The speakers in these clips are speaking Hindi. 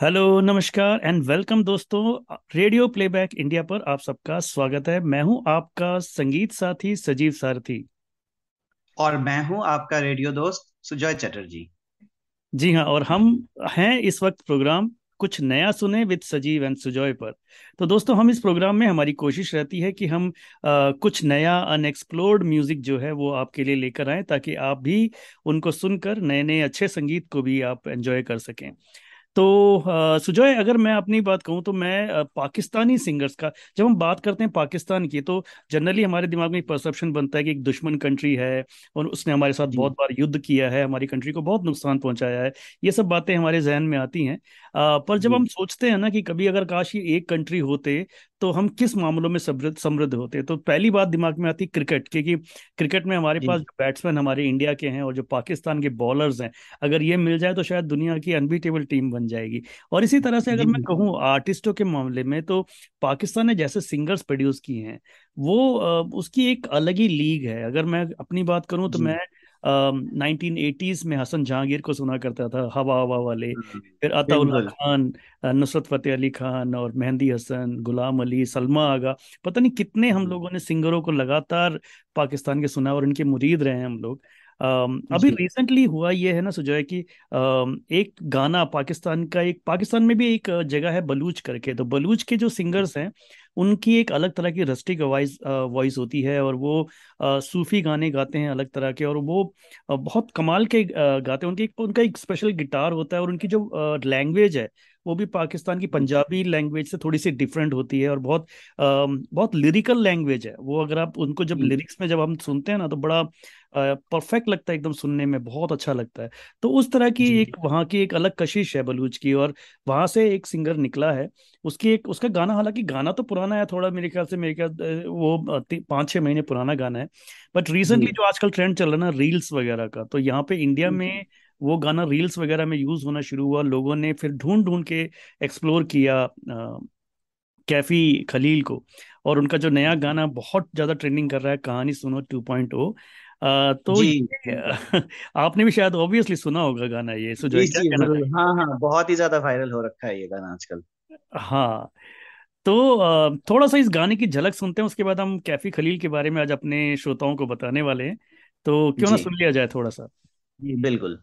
हेलो नमस्कार एंड वेलकम दोस्तों रेडियो प्लेबैक इंडिया पर आप सबका स्वागत है। मैं हूँ आपका संगीत साथी सजीव सारथी। और मैं हूँ आपका रेडियो दोस्त सुजय चटर्जी। जी हाँ और हम हैं इस वक्त प्रोग्राम कुछ नया सुने विद सजीव एंड सुजॉय पर। तो दोस्तों हम इस प्रोग्राम में हमारी कोशिश रहती है कि हम आ, कुछ नया अनएक्सप्लोर्ड म्यूज़िक जो है वो आपके लिए लेकर आए ताकि आप भी उनको सुनकर नए नए अच्छे संगीत को भी आप एंजॉय कर सकें। तो सुजय अगर मैं अपनी बात कहूँ तो मैं पाकिस्तानी सिंगर्स का जब हम बात करते हैं पाकिस्तान की तो जनरली हमारे दिमाग में एक परसेप्शन बनता है कि एक दुश्मन कंट्री है और उसने हमारे साथ बहुत बार युद्ध किया है हमारी कंट्री को बहुत नुकसान पहुँचाया है ये सब बातें हमारे जहन में आती हैं। पर जब हम सोचते हैं ना कि कभी अगर काश ये एक कंट्री होते तो हम किस मामलों में समृद्ध समृद्ध होते? तो पहली बात दिमाग में आती क्रिकेट क्योंकि क्रिकेट में हमारे पास जो बैट्समैन हमारे इंडिया के हैं और जो पाकिस्तान के बॉलर्स हैं अगर ये मिल जाए तो शायद दुनिया की अनबीटेबल टीम बन जाएगी। और इसी तरह से अगर मैं कहूँ आर्टिस्टों के मामले में तो पाकिस्तान ने जैसे सिंगर्स प्रोड्यूस किए हैं वो उसकी एक अलग ही लीग है। अगर मैं अपनी बात करूँ तो मैं नाइनटीन एटीज में हसन जहांगीर को सुना करता था हवा हवा वाले। हम्म, फिर अताउल्ला खान नुसरत फतेह अली खान और मेहंदी हसन गुलाम अली सलमा आगा। पता नहीं कितने हम हम्म। लोगों ने सिंगरों को लगातार पाकिस्तान के सुना और इनके मुरीद रहे हैं हम लोग। अभी रिसेंटली हुआ ये है ना सुजय कि एक गाना पाकिस्तान का एक पाकिस्तान में भी एक जगह है बलूच करके तो बलूच के जो सिंगर्स हैं उनकी एक अलग तरह की रस्टिक वॉइस वॉइस होती है और वो सूफी गाने गाते हैं अलग तरह के और वो बहुत कमाल के गाते हैं। उनकी उनका एक स्पेशल गिटार होता है और उनकी जो लैंग्वेज है वो भी पाकिस्तान की पंजाबी लैंग्वेज से थोड़ी सी डिफरेंट होती है और बहुत बहुत लिरिकल लैंग्वेज है। वो अगर आप उनको जब लिरिक्स में जब हम सुनते हैं ना तो बड़ा परफेक्ट लगता है एकदम सुनने में बहुत अच्छा लगता है। तो उस तरह की एक वहाँ की एक अलग कशिश है बलूच की और वहाँ से एक सिंगर निकला है। उसकी एक उसका गाना हालाँकि गाना तो पुराना है थोड़ा मेरे ख्याल से मेरे ख्याल वो पाँच छः महीने पुराना गाना है। बट रिसेंटली जो आजकल ट्रेंड चल रहा है ना रील्स वगैरह का तो यहाँ पे इंडिया में वो गाना रील्स वगैरह में यूज़ होना शुरू हुआ। लोगों ने फिर ढूंढ ढूंढ के एक्सप्लोर किया कैफी खलील को। और उनका जो नया गाना बहुत ज़्यादा ट्रेंडिंग कर रहा है कहानी सुनो 2.0 तो जी। आपने भी शायद ऑब्वियसली सुना होगा गाना ये सो जी, जी, हाँ हाँ बहुत ही ज़्यादा वायरल हो रखा है ये गाना आजकल। हाँ तो थोड़ा सा इस गाने की झलक सुनते हैं उसके बाद हम कैफी खलील के बारे में आज अपने श्रोताओं को बताने वाले हैं तो क्यों ना सुन लिया जाए थोड़ा सा जी बिल्कुल।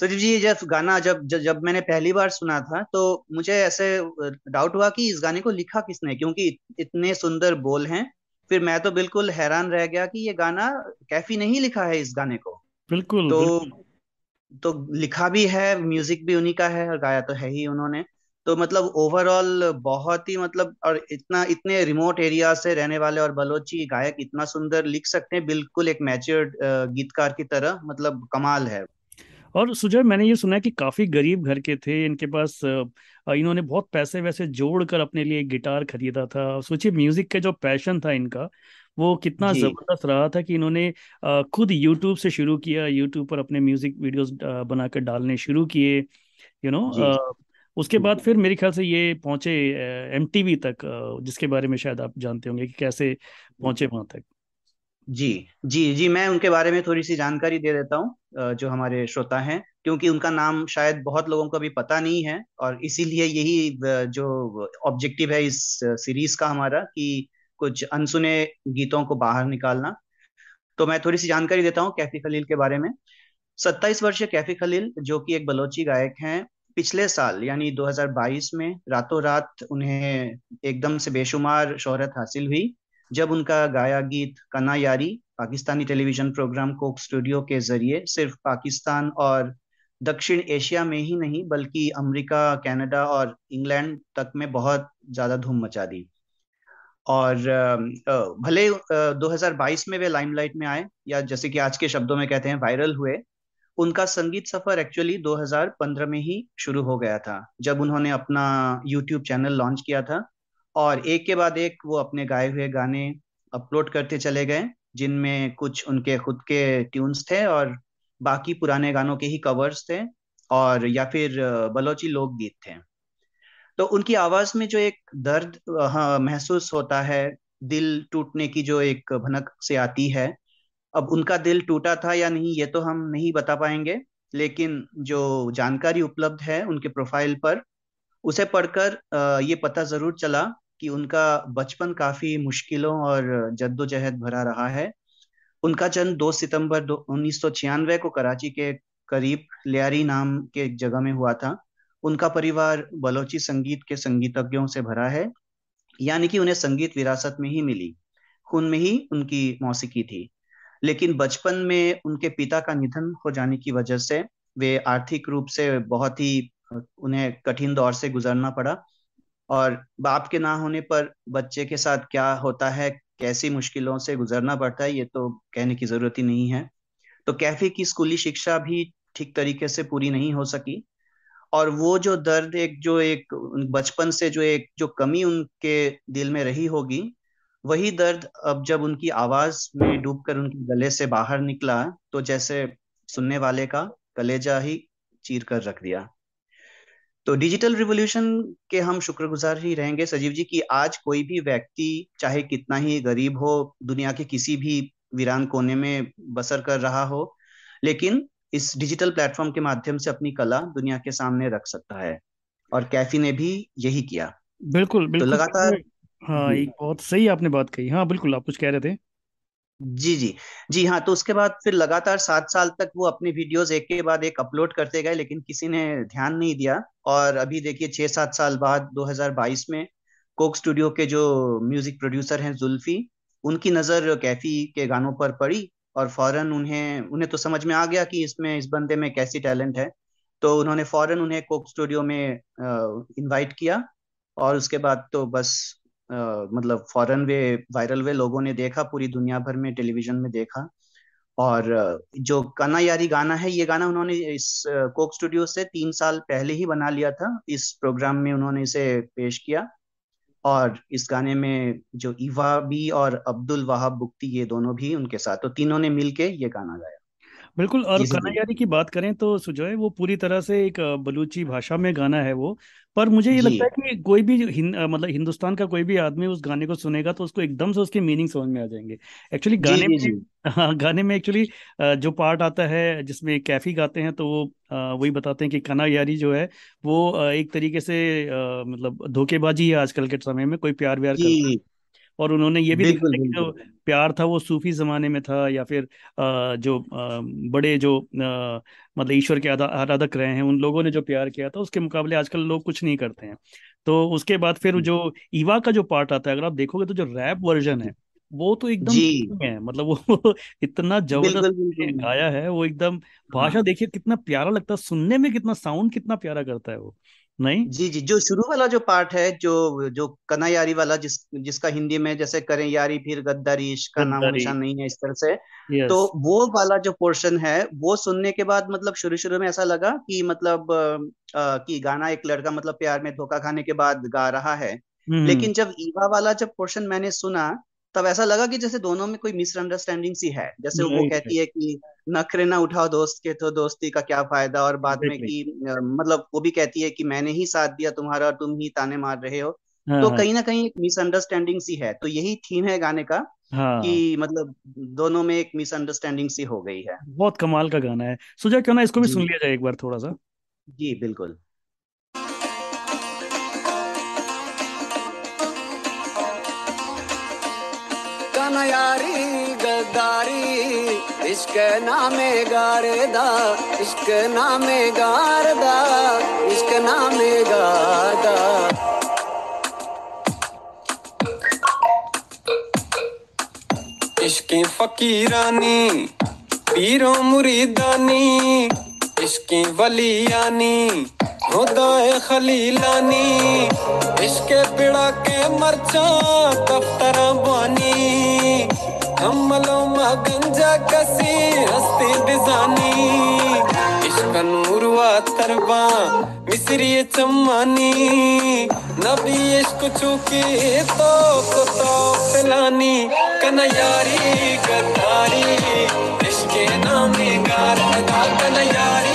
सजीव जी जब गाना जब जब, जब मैंने पहली बार सुना था तो मुझे ऐसे डाउट हुआ कि इस गाने को लिखा किसने? क्योंकि इतने सुंदर बोल हैं फिर मैं तो बिल्कुल हैरान रह गया कि ये गाना कैफी नहीं लिखा है इस गाने को। बिल्कुल तो बिल्कुल। तो लिखा भी है म्यूज़िक भी उन्हीं का है और गाया तो है ही उन्होंने। तो मतलब ओवरऑल बहुत ही मतलब और इतना इतने रिमोट एरिया से रहने वाले और बलोची गायक इतना सुंदर लिख सकते हैं बिल्कुल एक मैच्योर्ड गीतकार की तरह मतलब कमाल है। और सुजय मैंने ये सुना है कि काफ़ी गरीब घर के थे इनके पास इन्होंने बहुत पैसे वैसे जोड़कर अपने लिए गिटार खरीदा था। सोचिए म्यूज़िक का जो पैशन था इनका वो कितना ज़बरदस्त रहा था कि इन्होंने खुद यूट्यूब से शुरू किया यूट्यूब पर अपने म्यूज़िक वीडियोस बनाकर डालने शुरू किए यू नो उसके बाद फिर मेरे ख्याल से ये पहुँचे एमटीवी तक जिसके बारे में शायद आप जानते होंगे कि कैसे पहुँचे वहाँ तक। जी जी जी, मैं उनके बारे में थोड़ी सी जानकारी दे देता हूँ जो हमारे श्रोता हैं, क्योंकि उनका नाम शायद बहुत लोगों को अभी पता नहीं है, और इसीलिए यही जो ऑब्जेक्टिव है इस सीरीज़ का हमारा कि कुछ अनसुने गीतों को बाहर निकालना। तो मैं थोड़ी सी जानकारी देता हूँ कैफी खलील के बारे में। सत्ताईस वर्षीय कैफी खलील, जो कि एक बलोची गायक हैं, पिछले साल, यानी 2022 में रातों रात उन्हें एकदम से बेशुमार शोहरत हासिल हुई। जब उनका गाया गीत Kana Yaari Pakistani television programme Coke Studio के ज़रिए सिर्फ़ पाकिस्तान और दक्षिण एशिया में ही नहीं बल्कि अमेरिका कनाडा और इंग्लैंड तक में बहुत ज़्यादा धूम मचा दी। और भले अ, 2022 में वे लाइमलाइट में आए या जैसे कि आज के शब्दों में कहते हैं वायरल हुए उनका संगीत सफ़र एक्चुअली 2015 में ही शुरू हो गया था जब उन्होंने अपना यूट्यूब चैनल लॉन्च किया था। और एक के बाद एक वो अपने गाए हुए गाने अपलोड करते चले गए जिनमें कुछ उनके खुद के ट्यून्स थे और बाकी पुराने गानों के ही कवर्स थे और या फिर बलोची लोकगीत थे। तो उनकी आवाज़ में जो एक दर्द हाँ, महसूस होता है दिल टूटने की जो एक भनक से आती है अब उनका दिल टूटा था या नहीं ये तो हम नहीं बता पाएँगे लेकिन जो जानकारी उपलब्ध है उनके प्रोफ़ाइल पर उसे पढ़कर ये पता ज़रूर चला कि उनका बचपन काफ़ी मुश्किलों और जद्दोजहद भरा रहा है। उनका जन्म 2 सितंबर उन्नीस सौ छियानवे को कराची के करीब लियारी नाम के एक जगह में हुआ था। उनका परिवार बलोची संगीत के संगीतज्ञों से भरा है, यानी कि उन्हें संगीत विरासत में ही मिली। खून में ही उनकी मौसीकी थी। लेकिन बचपन में उनके पिता का निधन हो जाने की वजह से वे आर्थिक रूप से बहुत ही, उन्हें कठिन दौर से गुजरना पड़ा। और बाप के ना होने पर बच्चे के साथ क्या होता है, कैसी मुश्किलों से गुजरना पड़ता है, ये तो कहने की ज़रूरत ही नहीं है। तो कैफ़े की स्कूली शिक्षा भी ठीक तरीके से पूरी नहीं हो सकी और वो जो दर्द एक, जो एक बचपन से जो एक, जो कमी उनके दिल में रही होगी, वही दर्द अब जब उनकी आवाज़ में डूबकर उनके गले से बाहर निकला तो जैसे सुनने वाले का कलेजा ही चीर कर रख दिया। तो डिजिटल रिवोल्यूशन के हम शुक्रगुजार ही रहेंगे। सजीव जी कि आज कोई भी व्यक्ति चाहे कितना ही गरीब हो दुनिया के किसी भी वीरान कोने में बसर कर रहा हो लेकिन इस डिजिटल प्लेटफॉर्म के माध्यम से अपनी कला दुनिया के सामने रख सकता है और कैफी ने भी यही किया। बिल्कुल बिल्कुल। तो लगातार हाँ एक बहुत सही आपने बात कही। हाँ बिल्कुल आप कुछ कह रहे थे? जी जी। जी हाँ तो उसके बाद फिर लगातार सात साल तक वो अपने वीडियोस एक के बाद एक अपलोड करते गए, लेकिन किसी ने ध्यान नहीं दिया। और अभी देखिए छह सात साल बाद 2022 में कोक स्टूडियो के जो म्यूज़िक प्रोड्यूसर हैं जुल्फी, उनकी नज़र कैफी के गानों पर पड़ी और फ़ौरन उन्हें उन्हें तो समझ में आ गया कि इसमें, इस बंदे में कैसी टैलेंट है। तो उन्होंने फ़ौरन उन्हें कोक स्टूडियो में इनवाइट किया और उसके बाद तो बस मतलब फॉरेन वे वायरल वे लोगों ने देखा, पूरी दुनिया भर में टेलीविज़न में देखा। और जो काना यारी गाना है, ये गाना उन्होंने इस कोक स्टूडियो से तीन साल पहले ही बना लिया था। इस प्रोग्राम में उन्होंने इसे पेश किया। और इस गाने में जो इवा भी और अब्दुल वहाब बुख्ती ये दोनों भी उनके साथ तो तीनों ने मिलके ये गाना गाया। बिल्कुल और कन्हैयारी की बात करें तो सुजॉय वो पूरी तरह से एक बलूची भाषा में गाना है वो। पर मुझे ये लगता है कि कोई भी हिं, मतलब हिंदुस्तान का कोई भी आदमी उस गाने को सुनेगा तो उसको एकदम से उसके मीनिंग समझ में आ जाएँगे। एक्चुअली गाने जी में जी। हाँ गाने में एक्चुअली जो पार्ट आता है जिसमें कैफी गाते हैं तो वो वही बताते हैं कि कना यारी जो है वो एक तरीके से मतलब धोखेबाजी है आजकल के समय में कोई प्यार व्यार करता जी और उन्होंने ये भी दिखाया कि जो प्यार था वो सूफी जमाने में था या फिर जो बड़े जो मतलब ईश्वर के आराधक रहे हैं उन लोगों ने जो प्यार किया था उसके मुकाबले आजकल लोग कुछ नहीं करते हैं। तो उसके बाद फिर जो। ईवा का जो पार्ट आता है अगर आप देखोगे तो जो रैप वर्जन है वो तो एकदम है मतलब वो इतना ज़बरदस्त गाया है वो एकदम हाँ। भाषा देखिए कितना प्यारा लगता है सुनने में कितना साउंड कितना प्यारा करता है वो। नहीं? जी जी जो शुरू वाला जो पार्ट है जो जो कना यारी वाला जिस जिसका हिंदी में जैसे करें यारी फिर गद्दारी इश्क का नामो निशान नहीं है इस तरह से। तो वो वाला जो पोर्शन है वो सुनने के बाद मतलब शुरू शुरू में ऐसा लगा कि मतलब अ, कि गाना एक लड़का मतलब प्यार में धोखा खाने के बाद गा रहा है। हम्म। लेकिन जब ईवा वाला जब पोर्शन मैंने सुना तब ऐसा लगा कि जैसे दोनों में कोई मिसअंडरस्टैंडिंग सी है। जैसे वो कहती है कि नखरे ना उठाओ दोस्त के तो दोस्ती का क्या फ़ायदा? और बाद में कि मतलब वो भी कहती है कि मैंने ही साथ दिया तुम्हारा और तुम ही ताने मार रहे हो। हाँ तो हाँ। कहीं ना कहीं एक मिसअंडरस्टैंडिंग सी है। तो यही थीम है गाने का हाँ। कि मतलब दोनों में एक मिसअंडरस्टैंडिंग सी हो गई है। बहुत कमाल का गाना है। सुजा क्यों ना इसको भी सुन लिया जाए एक बार थोड़ा सा। जी बिल्कुल। कनयारी गद्दारी। इश्क नामे गारदा, इश्क नामे गारदा, इश्क नामे गारदा। इश्की फकीरानी, पीरों मुरीदानी, इश्की वलियानी, खुदाए खलीलानी। इश्के पिड़ा के मरचा, दफ्तर बानी। कमलो मा कसी हस्ती दिजानी इश्क नूरवा तरबा, मिसरी चम्मानी। नबी इश्क चुकी तो कुतो पिलानी। कनयारी गद्दारी, इश्के नामे गार कनयारी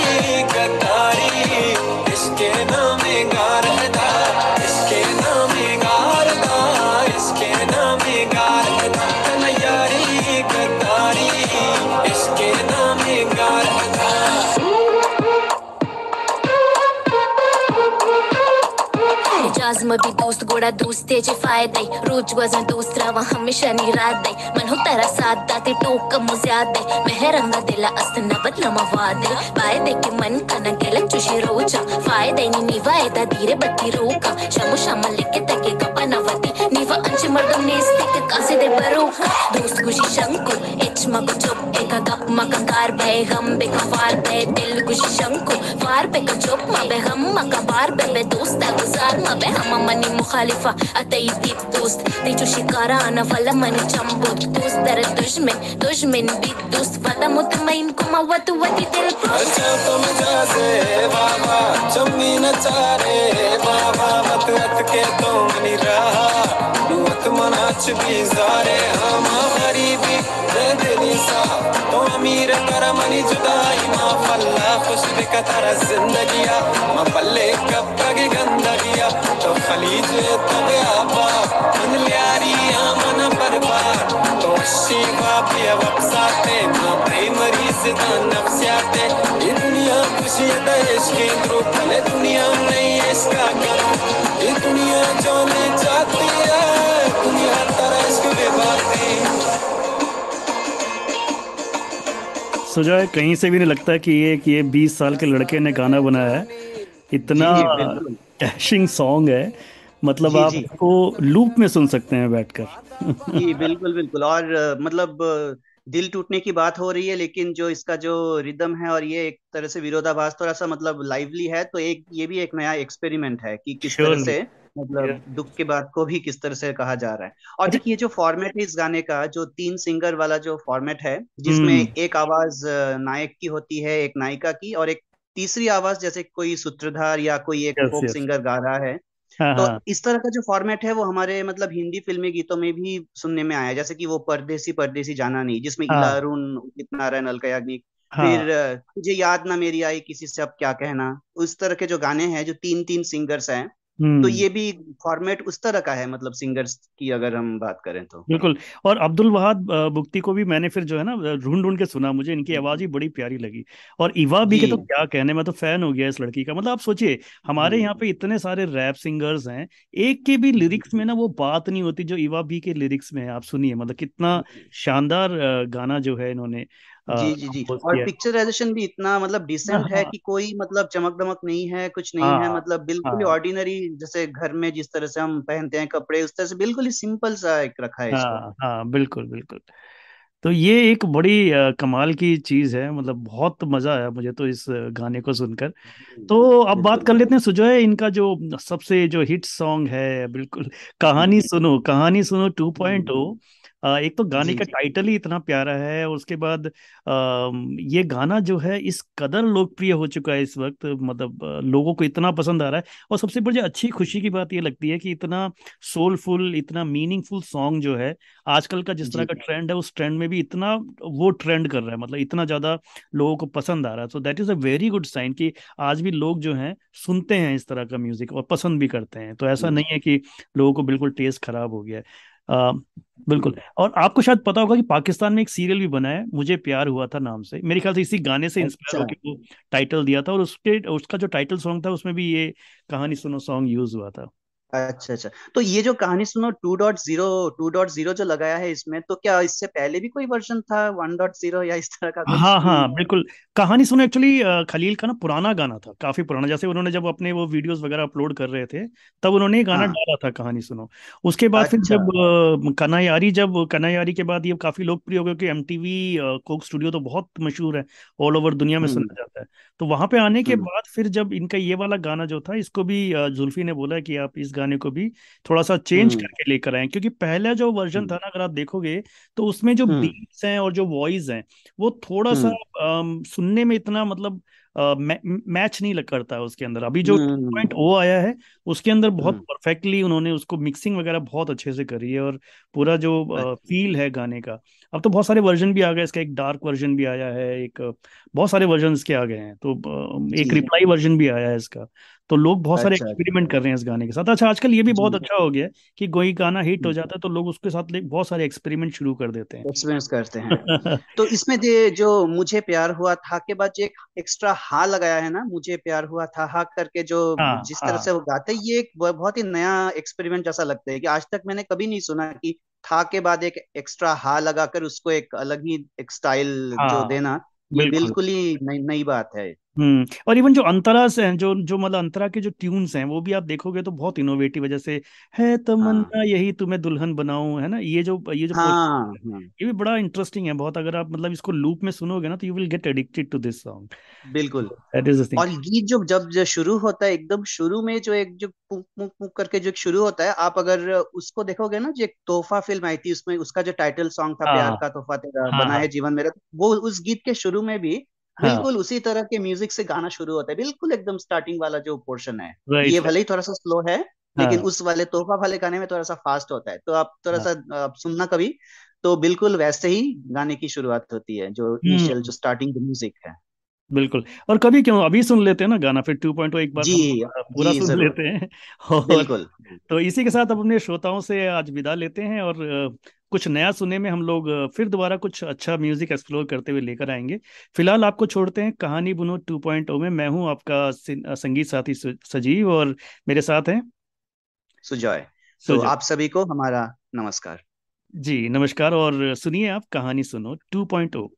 मग दोस्त, गोडा दोस्त त्याचे फ़ायदे रोज वज़न दोस्त रावा हमेशा नी रात दे मन हो तारा साथ दाते, टोक कम ज़्यादा मुझ्यादे मेहरंगा दिला असताना बदलामा वादे बाय दे के मन कना गेलं चुशी रोचा फ़ायदे नी निवा येता धीरे बत्ती रोका। शम शम लेके तके कपा नवती निवा अंच मर्दम ने स्टिक कासे दे बरोका। दोस्त खुशी शंकुर एच मग चुप, एका गप मकाकार भय गम बेका वार भय। दिल खुशी शंकुर फार पे का चुप मबे हम मका बार बे दोस्त गुजार मबे हम mamani muhalifa ateyiz dost Ne mani dost dost to majaze baba Chamni na chare baba Vat atke to raha. हम गरीबी दे दिली सा तो अमीर कर मनी जुदाई, मा फल्ला खुश बिका तारा जिंदगिया। मा पल्ले कब तक गंदगिया। तो खलीज तब आबा मन लियारी मन बर्बाद शिवा पिया वक्साते मा प्राइमरी से नफ्सियाते ये दुनिया खुशी देश के ग्रुप ले दुनिया नहीं इसका करो ये दुनिया जो है दुनिया तरह इसको बेबाती सुजय कहीं से भी नहीं लगता कि ये कि ये बीस साल के लड़के ने गाना बनाया है। इतना कैशिंग सॉन्ग है। मतलब जी आप जी। इसको लूप में सुन सकते हैं बैठकर। जी बिल्कुल बिल्कुल। और मतलब दिल टूटने की बात हो रही है लेकिन जो इसका जो रिदम है और ये एक तरह से विरोधाभास थोड़ा सा मतलब लाइवली है तो एक ये भी एक नया एक्सपेरिमेंट है कि किस तरह से मतलब दुख के बाद को भी किस तरह से कहा जा रहा है। और अच्छा देखिए जो फॉर्मेट है इस गाने का जो तीन सिंगर वाला जो फॉर्मेट है जिसमें हम्म। एक आवाज़ नायक की होती है एक नायिका की और एक तीसरी आवाज़ जैसे कोई सूत्रधार या कोई एक फोक सिंगर गा रहा हाँ तो हाँ। इस तरह का जो फॉर्मेट है वो हमारे मतलब हिंदी फिल्मी गीतों में भी सुनने में आया जैसे कि वो परदेसी परदेसी जाना नहीं जिसमें इला हाँ। अरुण उदित नारायण अलका याग्निक हाँ। फिर तुझे याद ना मेरी आई किसी से अब क्या कहना? उस तरह के जो गाने हैं जो तीन तीन सिंगर्स हैं तो हम्म। ये भी फॉर्मेट उस तरह का है मतलब सिंगर्स की अगर हम बात करें तो। बिल्कुल और अब्दुल वहाद बुख्ती को भी मैंने फिर जो है ना ढूंढ ढूंढ के सुना मुझे इनकी आवाज़ ही बड़ी प्यारी लगी। और इवा भी के तो क्या कहने मैं तो फ़ैन हो गया इस लड़की का। मतलब आप सोचिए हमारे यहाँ पे इतने सारे रैप सिंगर्स हैं एक के भी लिरिक्स में ना वो बात नहीं होती जो इवा भी के लिरिक्स में है आप सुनिए। मतलब कितना शानदार गाना जो है इन्होंने। जी जी जी। और पिक्चराइजेशन भी इतना मतलब डिसेंट है हाँ। कि कोई मतलब चमक दमक नहीं है कुछ नहीं है हाँ मतलब बिल्कुल ही हाँ। ऑर्डिनरी जैसे घर में जिस तरह से हम पहनते हैं कपड़े उस तरह से बिल्कुल ही सिंपल सा एक रखा है इसको। हाँ हाँ बिल्कुल बिल्कुल। तो ये एक बड़ी अ, कमाल की चीज़ है मतलब बहुत मज़ा आया मुझे तो इस गाने को सुनकर। तो अब बात कर लेते हैं सुजय इनका जो सबसे जो हिट सॉन्ग है बिल्कुल कहानी सुनो कहानी सुनो टू पॉइंट ओ। एक तो गाने का टाइटल ही इतना प्यारा है और उसके बाद ये गाना जो है इस कदर लोकप्रिय हो चुका है इस वक्त मतलब लोगों को इतना पसंद आ रहा है और सबसे बड़ी अच्छी खुशी की बात ये लगती है कि इतना सोलफुल इतना मीनिंगफुल सॉन्ग जो है आजकल का जिस तरह का ट्रेंड है उस ट्रेंड में भी इतना वो ट्रेंड कर रहा है मतलब इतना ज़्यादा लोगों को पसंद आ रहा है। So that is a very good sign कि आज भी लोग जो हैं सुनते हैं इस तरह का म्यूज़िक और पसंद भी करते हैं। तो ऐसा नहीं है कि लोगों को बिल्कुल टेस्ट खराब हो गया है। बिल्कुल। और आपको शायद पता होगा कि पाकिस्तान में एक सीरियल भी बना है मुझे प्यार हुआ था नाम से। मेरे ख्याल से इसी गाने से इंस्पायर अच्छा। होकर वो टाइटल दिया था और उसके उसका जो टाइटल सॉन्ग था उसमें भी ये कहानी सुनो सॉन्ग यूज़ हुआ था। अच्छा अच्छा। तो ये जो कहानी सुनो two dot zero two dot zero जो लगाया है इसमें तो क्या इससे पहले भी कोई वर्जन था वन डॉट ज़ीरो या इस तरह का कुछ? हाँ हाँ बिल्कुल। कहानी सुनो एक्चुअली खलील का ना पुराना गाना था काफ़ी पुराना। जैसे उन्होंने जब अपने वो वीडियोस वगैरह अपलोड कर रहे थे तब उन्होंने ये गाना हाँ। डाला था कहानी सुनो। उसके बाद फिर अच्छा। जब अ, कन्हैयारी जब कन्हैयारी के बाद ये काफ़ी लोकप्रिय हो गया कि एमटीवी कोक स्टूडियो तो बहुत मशहूर है ऑल ओवर दुनिया में हम्म। सुना जाता है। तो वहाँ पे आने के हम्म। बाद फिर जब इनका ये वाला गाना जो था इसको भी जुल्फी ने बोला कि आप इस गाने को भी थोड़ा सा चेंज हम्म। करके लेकर आए क्योंकि पहला जो वर्जन था हम्म ना अगर आप देखोगे तो उसमें जो हम्म। बीट्स हैं और जो वॉइस हैं वो थोड़ा सा आ, सुनने में इतना मतलब मैच नहीं लग करता है उसके अंदर। अभी जो हम्म। पॉइंट ओ आया है उसके अंदर बहुत हम्म। परफेक्टली उन्होंने उसको मिक्सिंग वगैरह बहुत अच्छे से करी है और पूरा जो अच्छा। फील है गाने का। अब तो बहुत सारे वर्जन भी आ गए इसका एक डार्क वर्जन भी आया है एक बहुत सारे वर्जन इसके आ गए हैं तो एक रिप्लाई वर्जन भी आया है इसका। तो लोग बहुत सारे अच्छा अच्छा। एक्सपेरिमेंट कर रहे हैं इस गाने के साथ। अच्छा आजकल ये भी बहुत अच्छा हो गया कि कोई गाना हिट हो जाता है तो लोग उसके साथ बहुत सारे एक्सपेरिमेंट शुरू कर देते एक्सपीरियंस करते हैं। हैं तो इसमें जो मुझे प्यार हुआ था के बाद एक एक्स्ट्रा हा लगाया है ना मुझे प्यार हुआ था हा करके जो हाँ जिस तरह हाँ से वो गाते हैं ये एक बहुत ही नया एक्सपेरिमेंट जैसा लगता है कि आज तक मैंने कभी नहीं सुना कि था के बाद एक एक्स्ट्रा हा लगाकर उसको एक अलग ही एक स्टाइल जो हाँ देना ये बिल्कुल। बिल्कुल ही नई नई बात है। हम्म और इवन जो अंतरा से हैं जो जो मतलब अंतरा के जो ट्यून्स हैं वो भी आप देखोगे तो बहुत इनोवेटिव है जैसे है हाँ। तमन्ना यही तुम्हें दुल्हन बनाऊँ है ना? ये जो ये जो हाँ है हाँ। ये भी बड़ा इंटरेस्टिंग है बहुत अगर आप मतलब इसको लूप में सुनोगे ना तो you will get addicted to this song बिल्कुल। दैट इज़ द थिंग और गीत जो जब जो शुरू होता है एकदम शुरू में जो एक जो पुक पुक पुक करके जो शुरू होता है आप अगर उसको देखोगे ना जो एक तोहफा फ़िल्म आई थी उसमें उसका जो टाइटल सॉन्ग था प्यार हाँ का तोहफा तेरा हाँ बना हाँ। है जीवन मेरा वो उस गीत के शुरू में भी हाँ। बिल्कुल उसी तरह के म्यूज़िक से गाना शुरू होता है। बिल्कुल एकदम स्टार्टिंग वाला जो पोर्शन है ये भले ही थोड़ा सा स्लो है लेकिन हाँ। उस वाले तोहफा वाले गाने में थोड़ा सा फास्ट होता है। तो आप थोड़ा हाँ। सा आप सुनना कभी तो बिल्कुल वैसे ही गाने की शुरुआत होती है जो इनिशियल हम्म जो स्टार्टिंग म्यूज़िक है। बिल्कुल। और कभी क्यों? अभी सुन लेते हैं ना गाना फिर टू पॉइंट एक बार जी हम पूरा जी सुन लेते हैं। और बिल्कुल। तो इसी के साथ अपने श्रोताओं से आज विदा लेते हैं और कुछ नया सुनने में हम लोग फिर दोबारा कुछ अच्छा म्यूज़िक एक्सप्लोर करते हुए लेकर आएँगे। फ़िलहाल आपको छोड़ते हैं कहानी बुनो टू पॉइंट ओ में। मैं हूँ आपका संगीत साथी सजीव और मेरे साथ हैं। सुजॉय। तो सुजय। आप सभी को हमारा नमस्कार। जी नमस्कार और सुनिए आप कहानी सुनो टू पॉइंट ओ